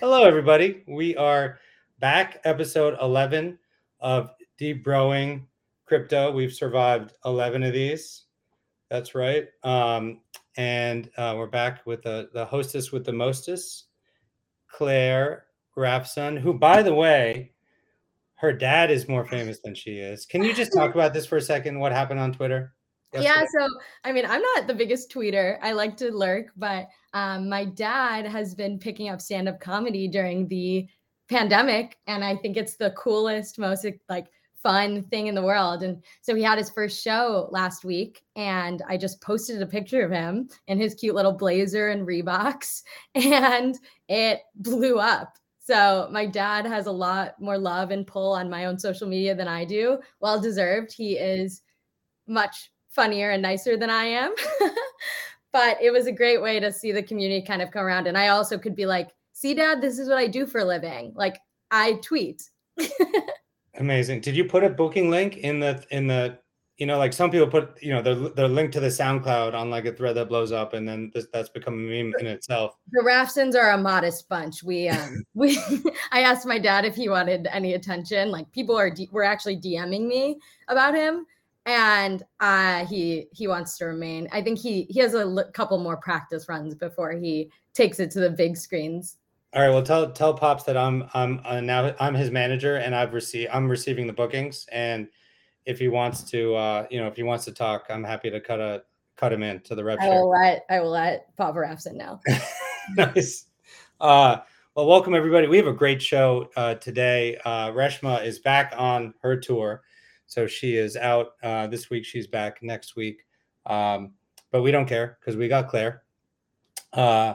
Hello, everybody. We are back, episode 11 of Deep Growing Crypto. We've survived 11 of these. That's right. Um, and uh, we're back with the, the hostess with the mostest, Claire Rafson, who, by the way, her dad is more famous than she is. Can you just talk about this for a second? What happened on Twitter? Yesterday? Yeah, so I mean, I'm not the biggest tweeter. I like to lurk, but um, my dad has been picking up stand up comedy during the pandemic. And I think it's the coolest, most like fun thing in the world. And so he had his first show last week, and I just posted a picture of him in his cute little blazer and Reeboks, and it blew up. So my dad has a lot more love and pull on my own social media than I do. Well deserved. He is much funnier and nicer than I am. but it was a great way to see the community kind of come around. And I also could be like, see, dad, this is what I do for a living. Like I tweet. Amazing. Did you put a booking link in the in the you know like some people put you know the the link to the SoundCloud on like a thread that blows up and then this, that's become a meme in itself. The Rafsons are a modest bunch. We um we I asked my dad if he wanted any attention. Like people are D- were actually DMing me about him and uh, he he wants to remain. I think he he has a l- couple more practice runs before he takes it to the big screens. All right. Well, tell tell pops that I'm I'm uh, now I'm his manager and I've received I'm receiving the bookings and if he wants to uh you know if he wants to talk I'm happy to cut a cut him in to the rep. I will let I will let Pop Rafson know. nice. Uh, well, welcome everybody. We have a great show uh, today. Uh, Reshma is back on her tour. So she is out uh, this week. She's back next week. Um, but we don't care because we got Claire. Uh,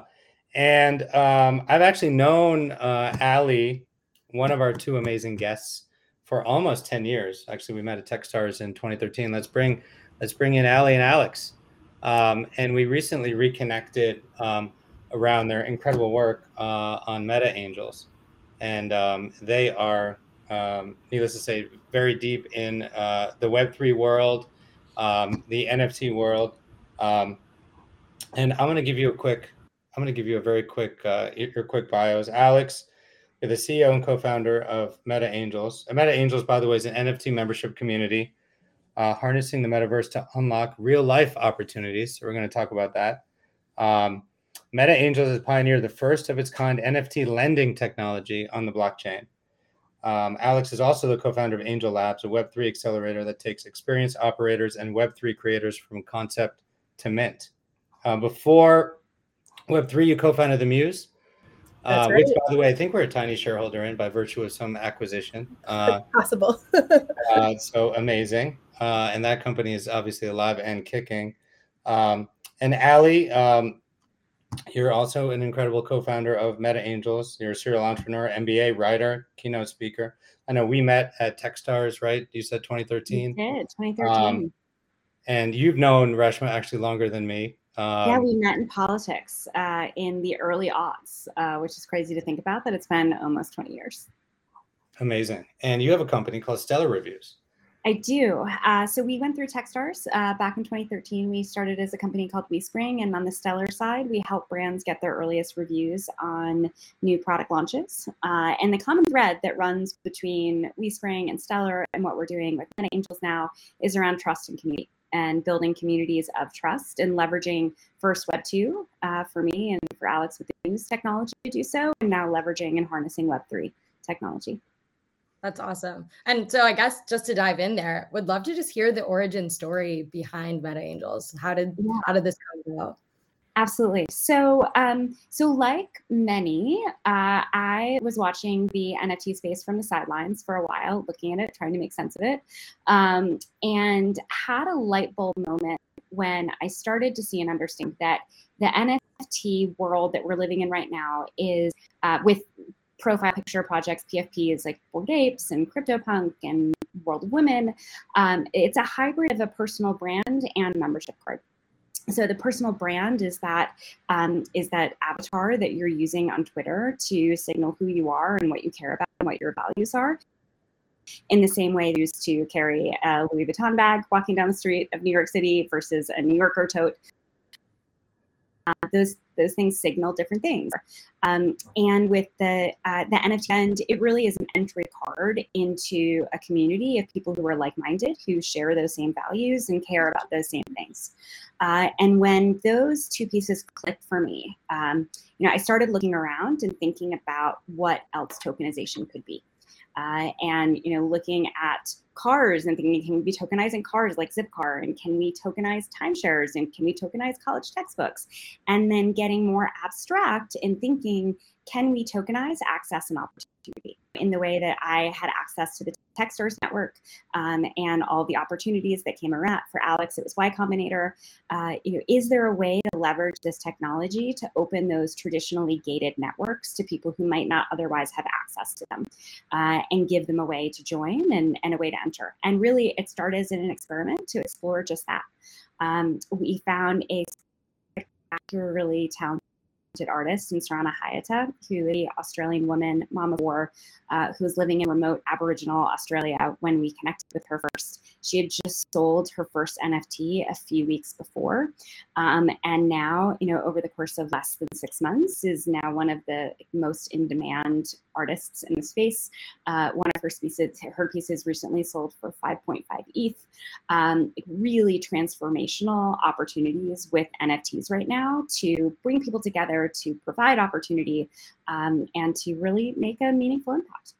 and um, I've actually known uh, Ali, one of our two amazing guests, for almost 10 years. Actually, we met at Techstars in 2013. Let's bring let's bring in Ali and Alex. Um, and we recently reconnected um, around their incredible work uh, on Meta Angels. And um, they are um, needless to say, very deep in uh, the Web3 world, um, the NFT world. Um, and I'm going to give you a quick, I'm going to give you a very quick, uh, your quick bios. Alex, you're the CEO and co-founder of Meta Angels. And Meta Angels, by the way, is an NFT membership community uh, harnessing the metaverse to unlock real life opportunities. So we're going to talk about that. Um, Meta Angels has pioneered the first of its kind NFT lending technology on the blockchain. Um, Alex is also the co-founder of Angel Labs, a Web3 accelerator that takes experienced operators and Web3 creators from concept to mint. Uh, before Web3, you co-founded the Muse, uh, right. which, by the way, I think we're a tiny shareholder in by virtue of some acquisition. Uh, possible. Uh, so amazing. Uh, and that company is obviously alive and kicking. Um, and Ali, um, you're also an incredible co-founder of Meta Angels. You're a serial entrepreneur, MBA writer, keynote speaker. I know we met at Techstars, right? You said 2013. We did 2013. Um, and you've known Reshma actually longer than me. Um, yeah, we met in politics uh, in the early aughts, uh, which is crazy to think about. That it's been almost 20 years. Amazing. And you have a company called Stellar Reviews. I do. Uh, so we went through Techstars uh, back in 2013. We started as a company called weeSpring, and on the Stellar side, we help brands get their earliest reviews on new product launches. Uh, and the common thread that runs between weeSpring and Stellar and what we're doing with Meta Angels now is around trust and community and building communities of trust and leveraging first Web 2 uh, for me and for Alex with the Muse technology to do so, and now leveraging and harnessing Web 3 technology. That's awesome. And so I guess just to dive in there, would love to just hear the origin story behind Meta Angels. How did yeah. how did this come about? Absolutely. So, um, so like many, uh, I was watching the NFT space from the sidelines for a while, looking at it, trying to make sense of it, um, and had a light bulb moment when I started to see and understand that the NFT world that we're living in right now is uh, with profile picture projects, PFP is like Bored Apes and CryptoPunk and World of Women. Um, it's a hybrid of a personal brand and membership card. So the personal brand is that um, is that avatar that you're using on Twitter to signal who you are and what you care about and what your values are. In the same way, used to carry a Louis Vuitton bag walking down the street of New York City versus a New Yorker tote Uh, those those things signal different things. Um, and with the uh, the NFT and it really is an entry card into a community of people who are like-minded, who share those same values and care about those same things. Uh, and when those two pieces clicked for me, um, you know, I started looking around and thinking about what else tokenization could be. Uh, and you know looking at cars and thinking can we be tokenizing cars like zipcar? And can we tokenize timeshares? And can we tokenize college textbooks? And then getting more abstract and thinking can we tokenize access and opportunity in the way that I had access to the Techstars network um, and all the opportunities that came around. For Alex, it was Y Combinator. Uh, you know, is there a way to leverage this technology to open those traditionally gated networks to people who might not otherwise have access to them uh, and give them a way to join and, and a way to enter? And really, it started as an experiment to explore just that. Um, we found a spectacularly talented artist in Sarana Haeata, who is the Australian woman, mom of four, uh, who was living in remote Aboriginal Australia when we connected with her first. She had just sold her first NFT a few weeks before, um, and now, you know, over the course of less than six months, is now one of the most in-demand artists in the space. Uh, one of her pieces, her pieces recently sold for 5.5 ETH. Um, really transformational opportunities with NFTs right now to bring people together, to provide opportunity, um, and to really make a meaningful impact.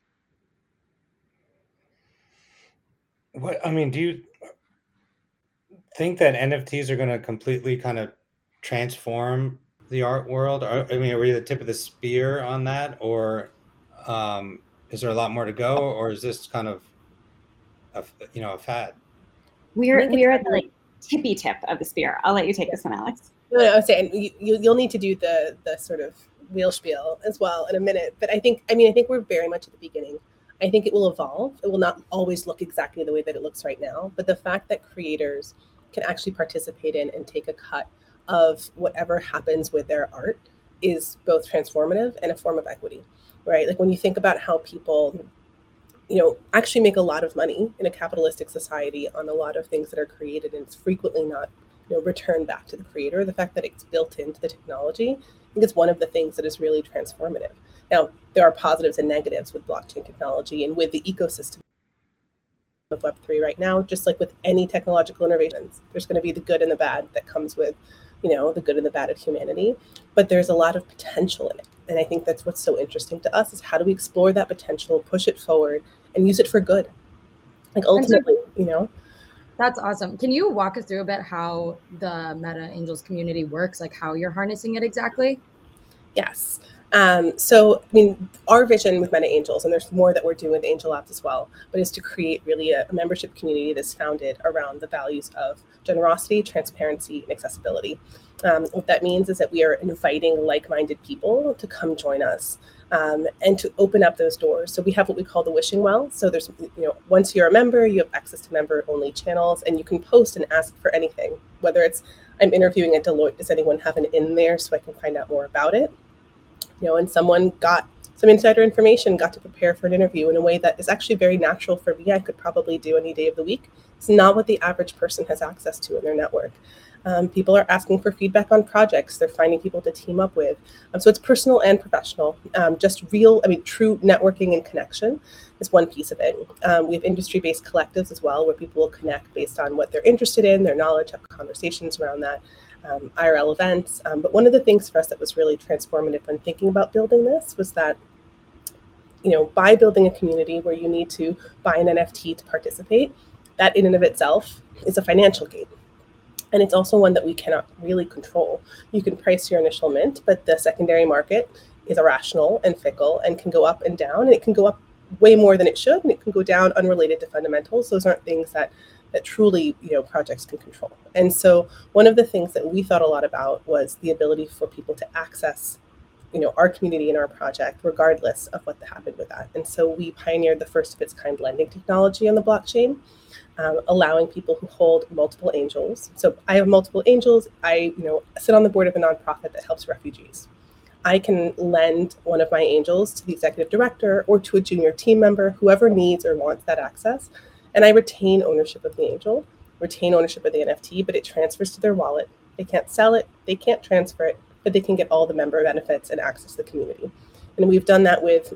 What I mean, do you think that NFTs are going to completely kind of transform the art world? I mean, are we the tip of the spear on that, or um, is there a lot more to go, or is this kind of, a, you know, a fad? We're we're at the like tippy tip of the spear. I'll let you take this one, Alex. No, no, I was saying you, you you'll need to do the the sort of wheel spiel as well in a minute. But I think I mean I think we're very much at the beginning. I think it will evolve. It will not always look exactly the way that it looks right now. But the fact that creators can actually participate in and take a cut of whatever happens with their art is both transformative and a form of equity right? Like when you think about how people, you know, actually make a lot of money in a capitalistic society on a lot of things that are created and it's frequently not, you know, returned back to the creator. The fact that it's built into the technology, I think it's one of the things that is really transformative. Now, there are positives and negatives with blockchain technology and with the ecosystem of Web3 right now, just like with any technological innovations. There's going to be the good and the bad that comes with, you know, the good and the bad of humanity, but there's a lot of potential in it. And i think that's what's so interesting to us is how do we explore that potential push it forward and use it for good? Like ultimately you know? That's awesome. Can you walk us through a bit how the meta angels community works? Like how you're harnessing it exactly? Yes um, so, I mean, our vision with Meta Angels, and there's more that we're doing with Angel Labs as well, but is to create really a, membership community that's founded around the values of generosity, transparency, and accessibility. Um, what that means is that we are inviting like-minded people to come join us um, and to open up those doors. So we have what we call the wishing well. So there's, you know, once you're a member, you have access to member-only channels, and you can post and ask for anything. Whether it's I'm interviewing at Deloitte, does anyone have an in there so I can find out more about it? You know, and someone got some insider information, got to prepare for an interview in a way that is actually very natural for me. I could probably do any day of the week. It's not what the average person has access to in their network. Um, people are asking for feedback on projects. They're finding people to team up with. Um, so it's personal and professional. Um, just real, I mean, true networking and connection is one piece of it. Um, we have industry based collectives as well, where people will connect based on what they're interested in, their knowledge, have conversations around that um, IRL events. Um, but one of the things for us that was really transformative when thinking about building this was that, you know, by building a community where you need to buy an NFT to participate, that in and of itself is a financial gain. And it's also one that we cannot really control. You can price your initial mint, but the secondary market is irrational and fickle and can go up and down. And it can go up way more than it should, and it can go down unrelated to fundamentals. Those aren't things that that truly you know projects can control. And so one of the things that we thought a lot about was the ability for people to access you know our community and our project regardless of what happened with that. And so we pioneered the first of its kind lending technology on the blockchain. Um, allowing people who hold multiple angels. So I have multiple angels. I, you know, sit on the board of a nonprofit that helps refugees. I can lend one of my angels to the executive director or to a junior team member, whoever needs or wants that access, and I retain ownership of the angel, retain ownership of the NFT, but it transfers to their wallet. They can't sell it, They can't transfer it, but they can get all the member benefits and access the community. And we've done that with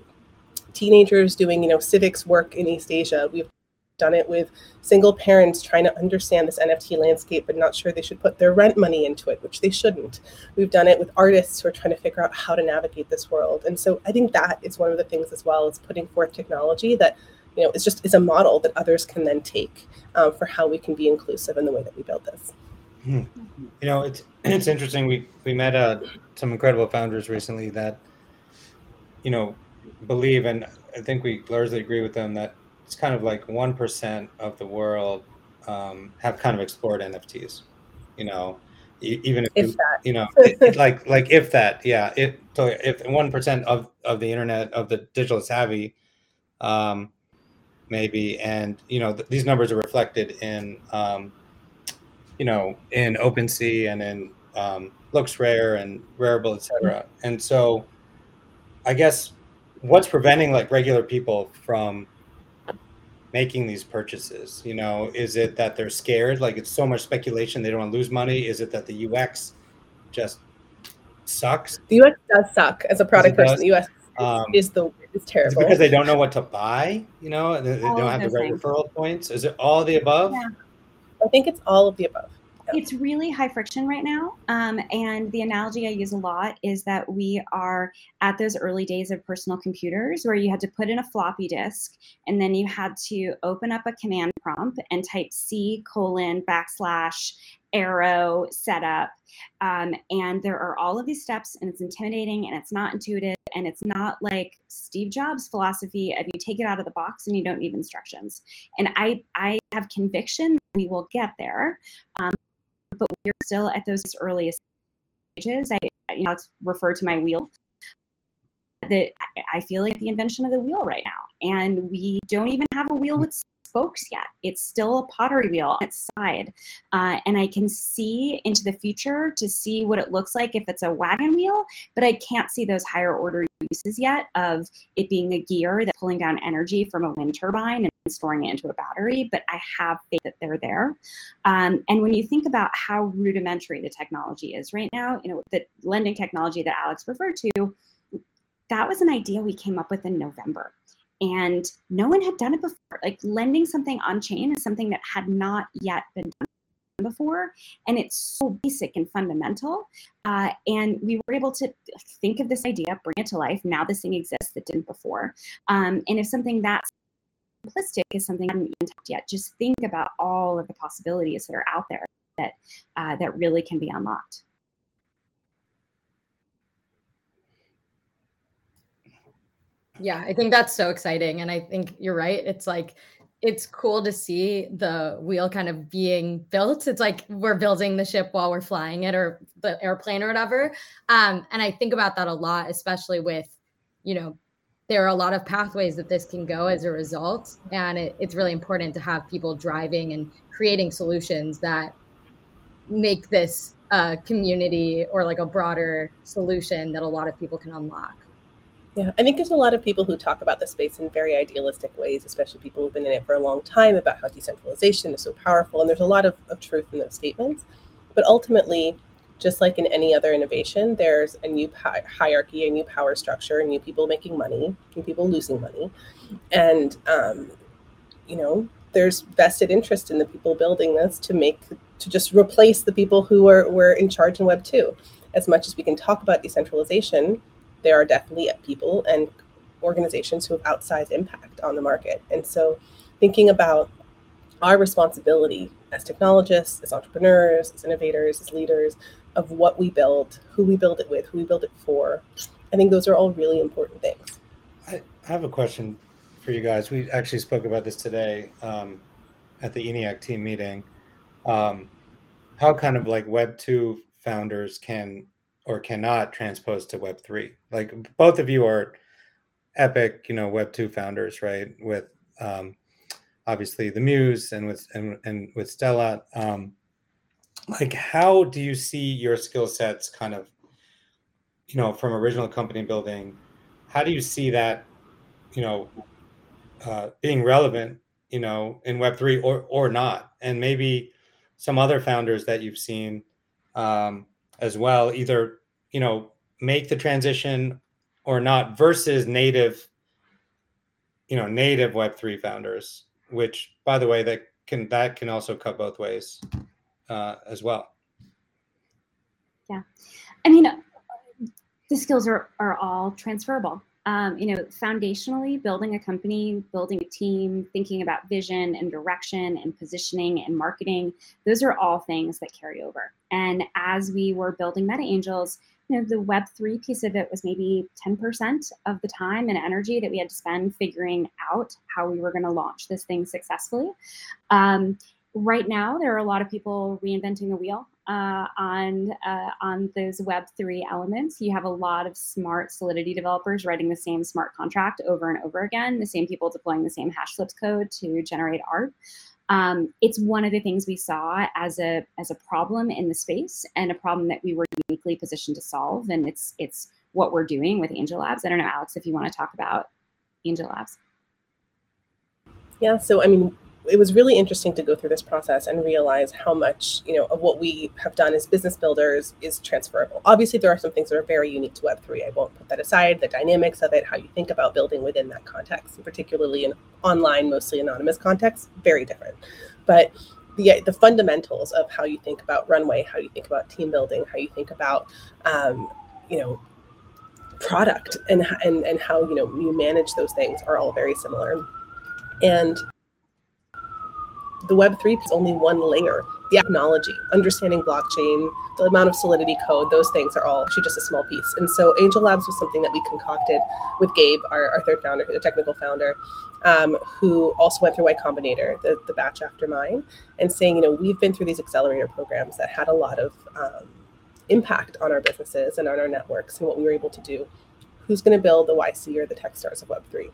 teenagers doing, you know, civics work in East Asia. We've done it with single parents trying to understand this NFT landscape but not sure they should put their rent money into it, which they shouldn't. We've done it with artists who are trying to figure out how to navigate this world. And so I think that is one of the things as well as putting forth technology that you know, it's just is a model that others can then take um, for how we can be inclusive in the way that we build this. Hmm. You know, it's it's interesting. We we met uh, some incredible founders recently that, you know, believe, and I think we largely agree with them that it's kind of like one percent of the world um, have kind of explored NFTs. You know, even if, if you, that. you know, it, it like like if that, yeah, if so if one percent of of the internet of the digital savvy, um, maybe, and you know th- these numbers are reflected in um, you know in OpenSea and in um, LooksRare and Rarible, etc. And so, I guess what's preventing like regular people from making these purchases? You know, is it that they're scared? Like it's so much speculation, they don't want to lose money. Is it that the UX just sucks? The UX does suck as a product person. does? The UX Um, is the is Is it because they don't know what to buy? You know, they, they don't have the right things. referral points. Is it all the above? Yeah. I think it's all of the above. it's really high friction right now. Um, and the analogy I use a lot is that we are at those early days of personal computers where you had to put in a floppy disk and then you had to open up a command prompt and type C colon backslash arrow setup. Um, and there are all of these steps and it's intimidating and it's not intuitive and it's not like Steve Jobs' philosophy of you take it out of the box and you don't need instructions. And I, I have conviction we will get there. Um, but we're still at those earliest stages. I, you know, let's refer to my wheel. That I feel like the invention of the wheel right now, and we don't even have a wheel with yet. It's still a pottery wheel side, uh, and I can see into the future to see what it looks like if it's a wagon wheel, but I can't see those higher order uses yet of it being a gear that's pulling down energy from a wind turbine and storing it into a battery. But I have faith that they're there. Um, and when you think about how rudimentary the technology is right now, you know, the lending technology that Alex referred to, that was an idea we came up with in November. And no one had done it before. Like lending something on chain is something that had not yet been done before. And it's so basic and fundamental. Uh, and we were able to think of this idea, bring it to life. Now this thing exists that didn't before. Um, and if something that's simplistic is something I haven't even touched yet, just think about all of the possibilities that are out there that uh, that really can be unlocked. Yeah, I think that's so exciting. And I think you're right. It's like, it's cool to see the wheel kind of being built. It's like we're building the ship while we're flying it or the airplane or whatever. Um, and I think about that a lot, especially with, you know, there are a lot of pathways that this can go as a result. And it, it's really important to have people driving and creating solutions that make this a community or like a broader solution that a lot of people can unlock. Yeah, I think there's a lot of people who talk about the space in very idealistic ways, especially people who've been in it for a long time about how decentralization is so powerful. And there's a lot of, of truth in those statements. But ultimately, just like in any other innovation, there's a new hi- hierarchy, a new power structure, new people making money, new people losing money. And, um, you know, there's vested interest in the people building this to make, to just replace the people who are, were in charge in Web 2. As much as we can talk about decentralization, there are definitely people and organizations who have outsized impact on the market. And so thinking about our responsibility as technologists, as entrepreneurs, as innovators, as leaders of what we build, who we build it with, who we build it for, I think those are all really important things. I, have a question for you guys. We actually spoke about this today um, at the ENIAC team meeting. Um, how kind of like Web 2 founders can or cannot transpose to Web three. Like both of you are epic, you know, Web two founders, right? With um, obviously the Muse and with and, and with Stellar. Um, like, how do you see your skill sets kind of, you know, from original company building? How do you see that, you know, uh, being relevant, you know, in Web three or or not? And maybe some other founders that you've seen. Um, as well, either you know make the transition or not versus native you know native web3 founders which by the way that can that can also cut both ways uh, as well. Yeah. I mean the skills are, are all transferable um, you know foundationally building a company building a team thinking about vision and direction and positioning and marketing those are all things that carry over and as we were building meta angels you know, the Web3 piece of it was maybe 10% of the time and energy that we had to spend figuring out how we were going to launch this thing successfully. Um, right now, there are a lot of people reinventing the wheel uh, on uh, on those Web3 elements. You have a lot of smart Solidity developers writing the same smart contract over and over again, the same people deploying the same HashLips code to generate art um, it's one of the things we saw as a as a problem in the space and a problem that we were uniquely positioned to solve. And it's it's what we're doing with Angel Labs. I don't know, Alex, if you want to talk about Angel Labs. Yeah, so I mean, it was really interesting to go through this process and realize how much you know of what we have done as business builders is transferable. Obviously there are some things that are very unique to web3 i won't put that aside the dynamics of it how you think about building within that context particularly in online mostly anonymous context very different. But the, the fundamentals of how you think about runway how you think about team building how you think about um, you know product and, and and how you know you manage those things are all very similar. And the Web3 is only one layer. The technology, understanding blockchain, the amount of Solidity code, those things are all actually just a small piece. And so Angel Labs was something that we concocted with Gabe, our, our third founder, the technical founder, um, who also went through Y Combinator, the, the batch after mine, and saying, you know, we've been through these accelerator programs that had a lot of um, impact on our businesses and on our networks and what we were able to do. Who's going to build the YC or the tech stars of Web3?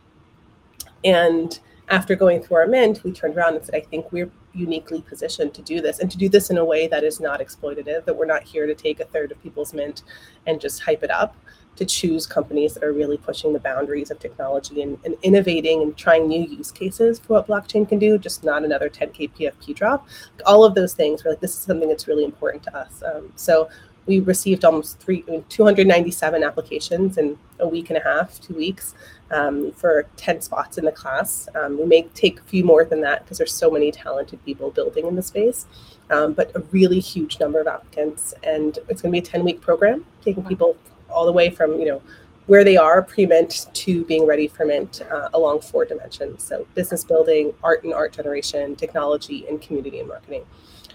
And after going through our mint, we turned around and said, I think we're uniquely positioned to do this and to do this in a way that is not exploitative, that we're not here to take a third of people's mint and just hype it up, to choose companies that are really pushing the boundaries of technology and, and innovating and trying new use cases for what blockchain can do, just not another 10K PFP drop. All of those things, we're like, this is something that's really important to us. Um, so we received almost three, 297 applications in a week and a half, two weeks, um, for 10 spots in the class. Um, we may take a few more than that because there's so many talented people building in the space, um, but a really huge number of applicants. And it's going to be a 10 week program, taking people all the way from, you know, where they are pre-mint to being ready for mint uh, along four dimensions. So business building, art and art generation, technology, and community and marketing.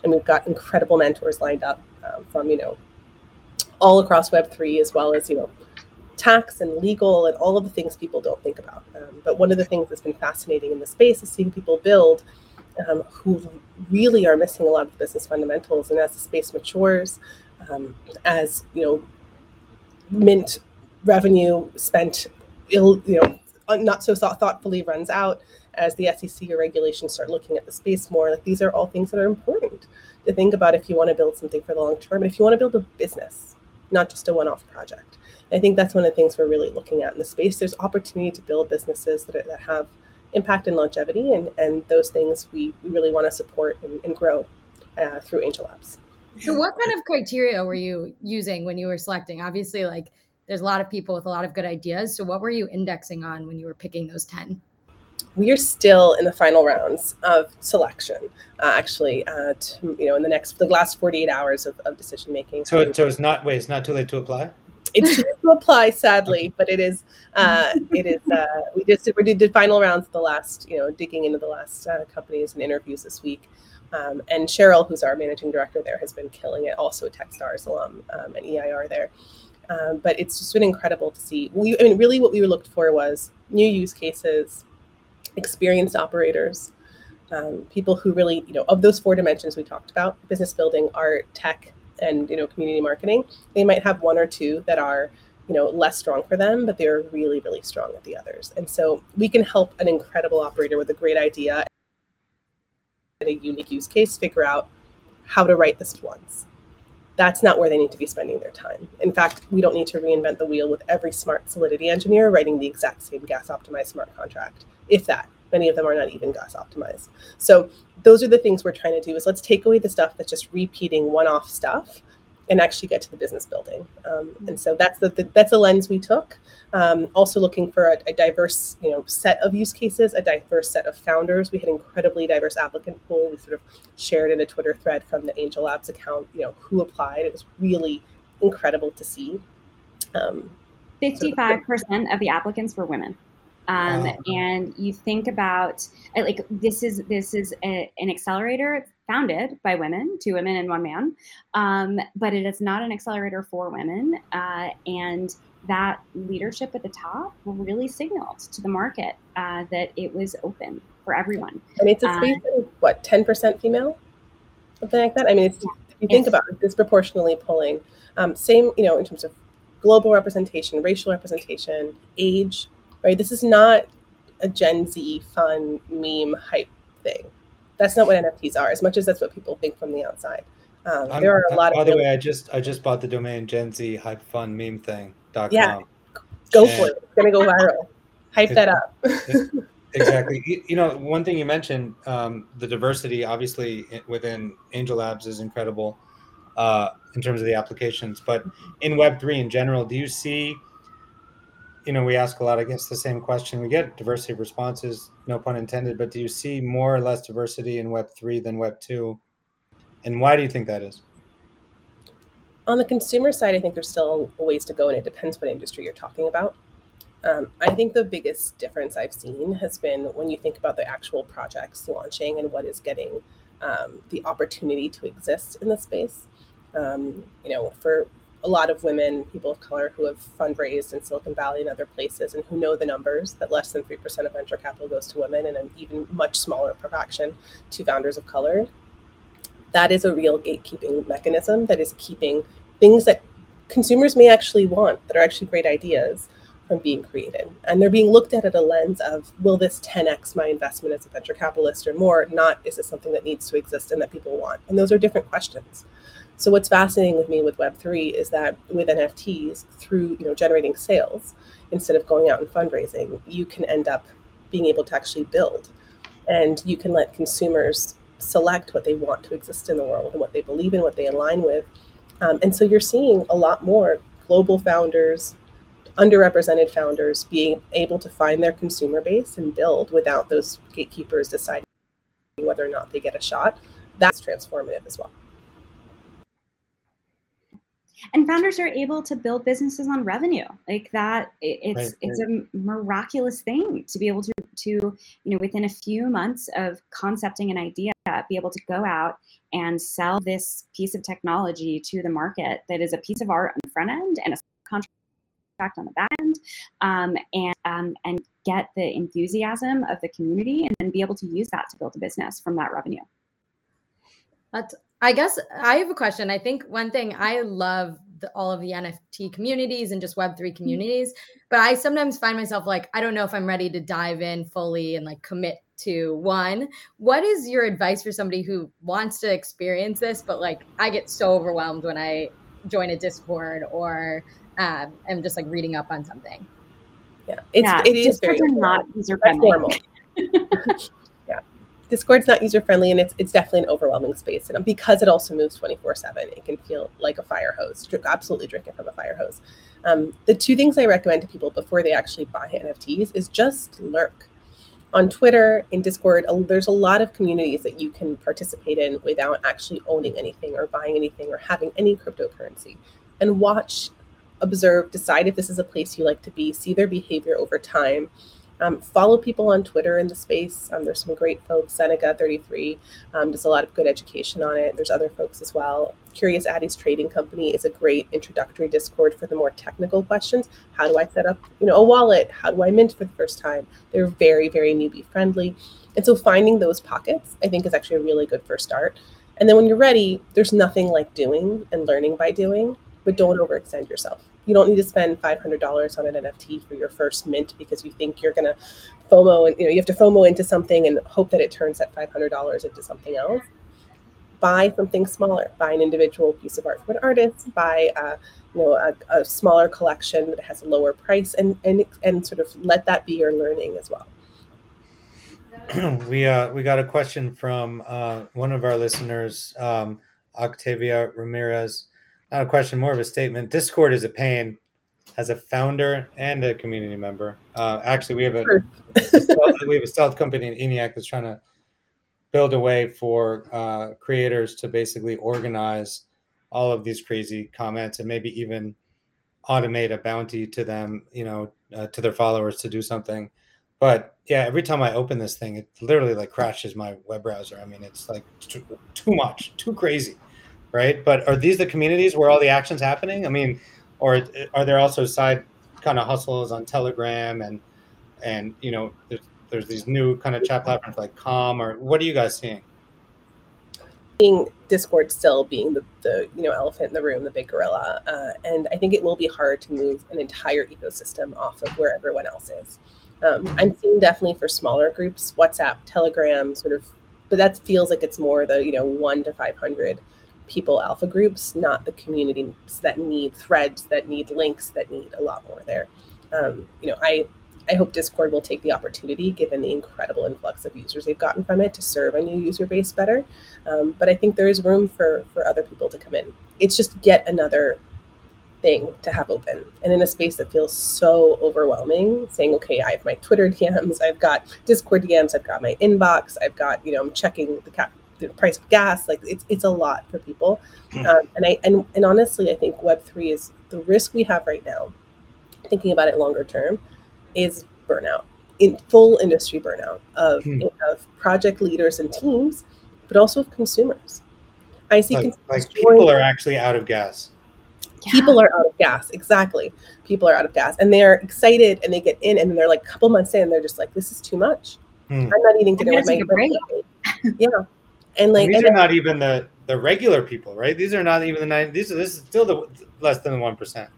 And we've got incredible mentors lined up um, from, you know, all across Web3, as well as, you know, tax and legal and all of the things people don't think about. Um, but one of the things that's been fascinating in the space is seeing people build um, who really are missing a lot of business fundamentals. And as the space matures, um, as you know, mint revenue spent ill, you know, not so thought- thoughtfully runs out, as the SEC or regulations start looking at the space more, like these are all things that are important to think about if you want to build something for the long term, if you want to build a business, not just a one-off project. I think that's one of the things we're really looking at in the space. There's opportunity to build businesses that, are, that have impact and longevity, and, and those things we, we really want to support and, and grow uh, through Angel Labs. So, what kind of criteria were you using when you were selecting? Obviously, like there's a lot of people with a lot of good ideas. So, what were you indexing on when you were picking those 10? We are still in the final rounds of selection. Uh, actually, uh, to, you know, in the next the last 48 hours of, of decision making. So, so it's not wait, it's not too late to apply it's too late to apply sadly but it is uh, it is uh, we just we did, the final rounds the last you know digging into the last uh, companies and interviews this week um, and cheryl who's our managing director there has been killing it also a techstars alum um, and eir there um, but it's just been incredible to see we, i mean really what we looked for was new use cases experienced operators um, people who really you know of those four dimensions we talked about business building art tech and you know community marketing they might have one or two that are you know less strong for them but they're really really strong at the others. And so we can help an incredible operator with a great idea and a unique use case figure out how to write this once that's not where they need to be spending their time. In fact we don't need to reinvent the wheel with every smart solidity engineer writing the exact same gas optimized smart contract if that. Many of them are not even gas optimized. So those are the things we're trying to do is let's take away the stuff that's just repeating one-off stuff and actually get to the business building. Um, and so that's the, the, that's the lens we took. Um, also looking for a, a, diverse you know set of use cases, a diverse set of founders. We had incredibly diverse applicant pool. We sort of shared in a Twitter thread from the Angel Labs account, you know, who applied. It was really incredible to see. Um, 55% of the applicants were women. Um, wow. And you think about like this is this is a, an accelerator founded by women, two women and one man, um, but it is not an accelerator for women. Uh, and that leadership at the top really signaled to the market uh, that it was open for everyone. And it's a space uh, what ten percent female, something like that. I mean, it's, yeah, if you think about it, disproportionately pulling. Um, same, you know, in terms of global representation, racial representation, age, right? This is not a Gen Z fun meme hype thing. That's not what NFTs are, as much as that's what people think from the outside. Um, there are a lot by of. By the way, I just I just bought the domain Gen Z hype fun meme thing. Yeah, go and for it. It's gonna go viral. Hype that up. exactly. You, you, know, one thing you mentioned, um, the diversity obviously within Angel Labs is incredible uh, in terms of the applications, but in Web three in general, do you see? You know, we ask a lot, I guess, the same question. We get diversity of responses, no pun intended, but do you see more or less diversity in Web3 than Web2? And why do you think that is? On the consumer side, I think there's still a ways to go, and it depends what industry you're talking about. Um, I think the biggest difference I've seen has been when you think about the actual projects launching and what is getting um, the opportunity to exist in the space. Um, you know, for a lot of women, people of color who have fundraised in Silicon Valley and other places and who know the numbers that less than 3% of venture capital goes to women and an even much smaller fraction to founders of color. That is a real gatekeeping mechanism that is keeping things that consumers may actually want, that are actually great ideas, from being created. And they're being looked at at a lens of will this 10x my investment as a venture capitalist or more? Not is this something that needs to exist and that people want? And those are different questions. So what's fascinating with me with Web3 is that with NFTs, through you know generating sales, instead of going out and fundraising, you can end up being able to actually build. And you can let consumers select what they want to exist in the world and what they believe in, what they align with. Um, and so you're seeing a lot more global founders, underrepresented founders being able to find their consumer base and build without those gatekeepers deciding whether or not they get a shot. That's transformative as well and founders are able to build businesses on revenue like that it's right, it's right. a miraculous thing to be able to to you know within a few months of concepting an idea be able to go out and sell this piece of technology to the market that is a piece of art on the front end and a contract on the back end um, and um, and get the enthusiasm of the community and then be able to use that to build a business from that revenue that's I guess I have a question. I think one thing I love the, all of the NFT communities and just Web3 mm-hmm. communities, but I sometimes find myself like, I don't know if I'm ready to dive in fully and like commit to one. What is your advice for somebody who wants to experience this, but like I get so overwhelmed when I join a Discord or um, am just like reading up on something? Yeah, it's, yeah, it is very not user friendly. Discord's not user friendly and it's it's definitely an overwhelming space. And because it also moves 24 7, it can feel like a fire hose. Drink, absolutely drink it from a fire hose. Um, the two things I recommend to people before they actually buy NFTs is just lurk. On Twitter, in Discord, there's a lot of communities that you can participate in without actually owning anything or buying anything or having any cryptocurrency. And watch, observe, decide if this is a place you like to be, see their behavior over time um, follow people on Twitter in the space. Um, there's some great folks. Seneca33 um, does a lot of good education on it. There's other folks as well. Curious Addys' Trading Company is a great introductory Discord for the more technical questions. How do I set up, you know, a wallet? How do I mint for the first time? They're very, very newbie friendly. And so finding those pockets, I think, is actually a really good first start. And then when you're ready, there's nothing like doing and learning by doing, but don't overextend yourself you don't need to spend $500 on an NFT for your first mint because you think you're going to FOMO and you know you have to FOMO into something and hope that it turns that $500 into something else. Buy something smaller. Buy an individual piece of art from an artist. Buy a, you know a, a smaller collection that has a lower price and and and sort of let that be your learning as well. we uh we got a question from uh, one of our listeners, um, Octavia Ramirez not a question, more of a statement. Discord is a pain as a founder and a community member. Uh, actually, we have a, we have a stealth company in ENIAC that's trying to build a way for uh, creators to basically organize all of these crazy comments and maybe even automate a bounty to them, you know, uh, to their followers to do something. But yeah, every time I open this thing, it literally like crashes my web browser. I mean, it's like too, too much, too crazy, right? But are these the communities where all the action's happening? I mean, or are there also side kind of hustles on Telegram and and you know there's, there's these new kind of chat platforms like Calm or what are you guys seeing? Being Discord still being the, the you know elephant in the room, the big gorilla, uh, and I think it will be hard to move an entire ecosystem off of where everyone else is. Um, I'm seeing definitely for smaller groups, WhatsApp, Telegram, sort of, but that feels like it's more the you know one to five hundred people alpha groups, not the communities that need threads, that need links, that need a lot more there. Um, you know, I I hope Discord will take the opportunity, given the incredible influx of users they've gotten from it, to serve a new user base better. Um, but I think there is room for for other people to come in. It's just yet another thing to have open, and in a space that feels so overwhelming. Saying, okay, I have my Twitter DMs, I've got Discord DMs, I've got my inbox, I've got you know, I'm checking the cap the price of gas like it's it's a lot for people mm. um, and i and, and honestly i think web3 is the risk we have right now thinking about it longer term is burnout in full industry burnout of, mm. of project leaders and teams but also of consumers i see like, like people are actually out of gas yeah. people are out of gas exactly people are out of gas and they're excited and they get in and they're like a couple months in they're just like this is too much hmm. i'm not eating dinner with my yeah and like these and are not even the the regular people, right? These are not even the nine. These are this is still the less than one percent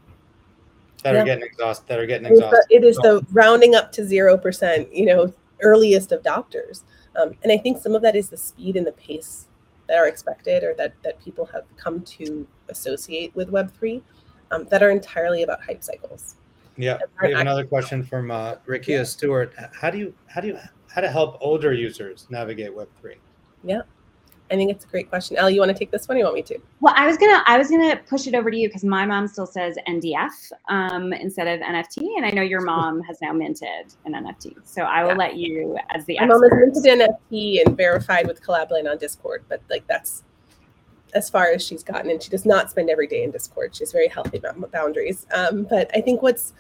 that yeah. are getting exhausted. That are getting exhausted. It is the rounding up to zero percent. You know, earliest of doctors, um, and I think some of that is the speed and the pace that are expected, or that that people have come to associate with Web three, um, that are entirely about hype cycles. Yeah, we have another question from uh, Ricky yeah. Stewart. How do you how do you how to help older users navigate Web three? Yeah. I think it's a great question. Ellie, you want to take this one? Or you want me to? Well, I was gonna I was gonna push it over to you because my mom still says NDF um, instead of NFT, and I know your mom has now minted an NFT. So I will yeah. let you as the my expert. mom has minted an NFT and verified with Collab.Land on Discord, but like that's as far as she's gotten, and she does not spend every day in Discord. She's very healthy about boundaries. Um, but I think what's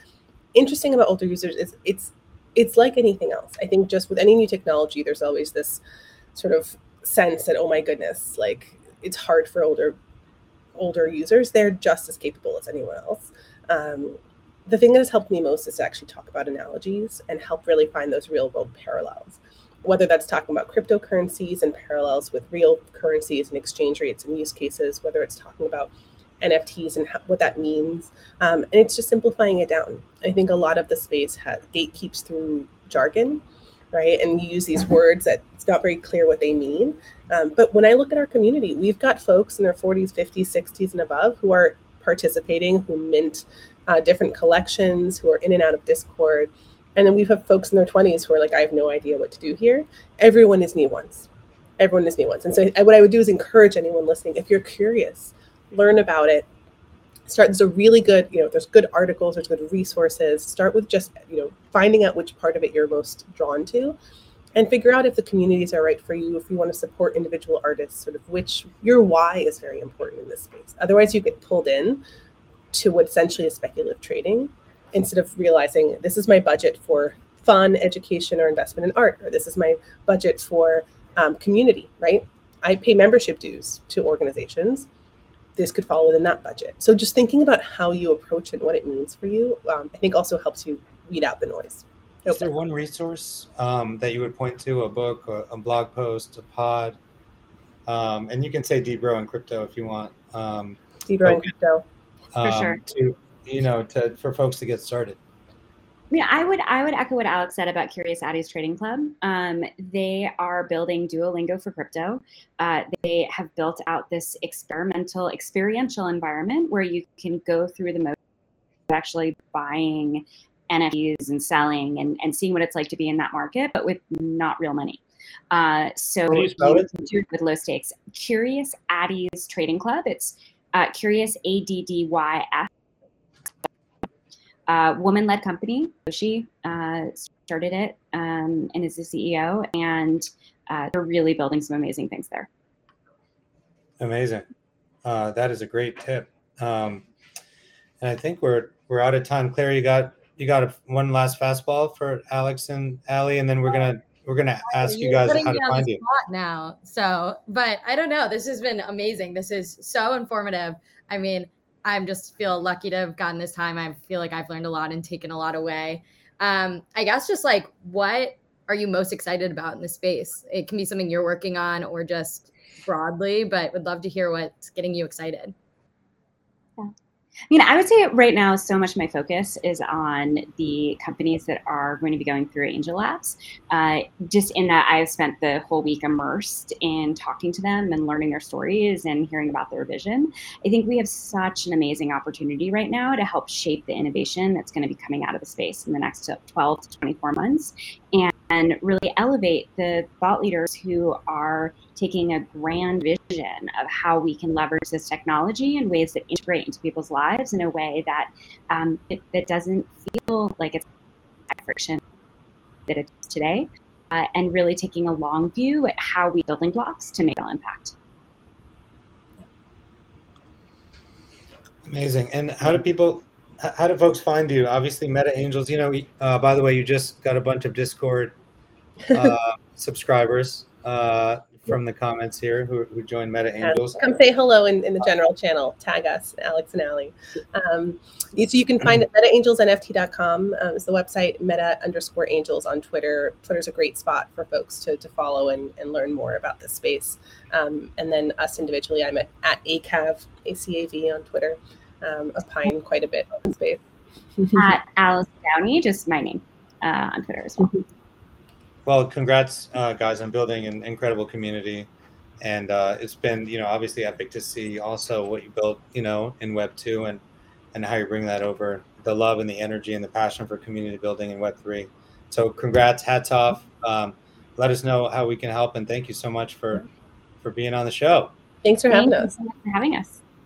interesting about older users is it's it's like anything else. I think just with any new technology, there's always this sort of sense that oh my goodness like it's hard for older older users. They're just as capable as anyone else. Um, the thing that has helped me most is to actually talk about analogies and help really find those real world parallels. Whether that's talking about cryptocurrencies and parallels with real currencies and exchange rates and use cases whether it's talking about nfts and how, what that means um, and it's just simplifying it down. I think a lot of the space has gatekeeps through jargon right? And you use these words that it's not very clear what they mean. Um, but when I look at our community, we've got folks in their 40s, 50s, 60s, and above who are participating, who mint uh, different collections, who are in and out of Discord. And then we have folks in their 20s who are like, I have no idea what to do here. Everyone is new ones. Everyone is new ones. And so what I would do is encourage anyone listening, if you're curious, learn about it, start there's a really good you know there's good articles there's good resources. Start with just you know finding out which part of it you're most drawn to and figure out if the communities are right for you if you want to support individual artists sort of which your why is very important in this space. Otherwise you get pulled in to what essentially is speculative trading instead of realizing this is my budget for fun education or investment in art or this is my budget for um, community right? I pay membership dues to organizations this could fall within that budget. So just thinking about how you approach it and what it means for you, um, I think also helps you weed out the noise. Is there one resource um, that you would point to, a book, a, a blog post, a pod? Um, and you can say Debro and crypto if you want. Um, Debro and crypto, for um, sure. To you know, to for folks to get started. Yeah, I would I would echo what Alex said about Curious Addys' Trading Club. Um, they are building Duolingo for crypto. Uh, they have built out this experimental, experiential environment where you can go through the motion of actually buying NFTs and selling and, and seeing what it's like to be in that market, but with not real money. Uh, so you, you do it with low stakes. Curious Addys' Trading Club. It's uh, Curious A D D Y S. Uh, woman-led company. She uh, started it um, and is the CEO, and uh, they're really building some amazing things there. Amazing. Uh, that is a great tip. Um, and I think we're we're out of time. Claire, you got you got a, one last fastball for Alex and Allie, and then we're gonna we're gonna ask you guys how to find you now. So, but I don't know. This has been amazing. This is so informative. I mean, I'm just feel lucky to have gotten this time. I feel like I've learned a lot and taken a lot away. Um, I guess just like what are you most excited about in the space? It can be something you're working on or just broadly, but would love to hear what's getting you excited. I mean, I would say right now, so much of my focus is on the companies that are going to be going through Angel Labs. Uh, just in that I've spent the whole week immersed in talking to them and learning their stories and hearing about their vision. I think we have such an amazing opportunity right now to help shape the innovation that's going to be coming out of the space in the next 12 to 24 months. And and really elevate the thought leaders who are taking a grand vision of how we can leverage this technology in ways that integrate into people's lives in a way that um, it, that doesn't feel like it's friction that it is today, uh, and really taking a long view at how we building blocks to make an impact. Amazing. And how do people how do folks find you? Obviously, Meta Angels. You know, uh, by the way, you just got a bunch of Discord uh, subscribers uh, from the comments here who, who joined Meta Angels. come say hello in, in the general channel. Tag us, Alex and Allie. Um, so you can find it metaangelsnft.com um, is the website, meta underscore angels on Twitter. Twitter's a great spot for folks to, to follow and, and learn more about this space. Um, and then us individually, I'm at, at ACAV, ACAV on Twitter, um, opine quite a bit on space. at Allyson Downey, just my name uh, on Twitter as well. Well, congrats, uh, guys, on building an incredible community. And uh, it's been, you know, obviously epic to see also what you built, you know, in Web two and and how you bring that over, the love and the energy and the passion for community building in Web three. So, congrats, hats off. Um, let us know how we can help, and thank you so much for for being on the show. Thanks for having us. for having us.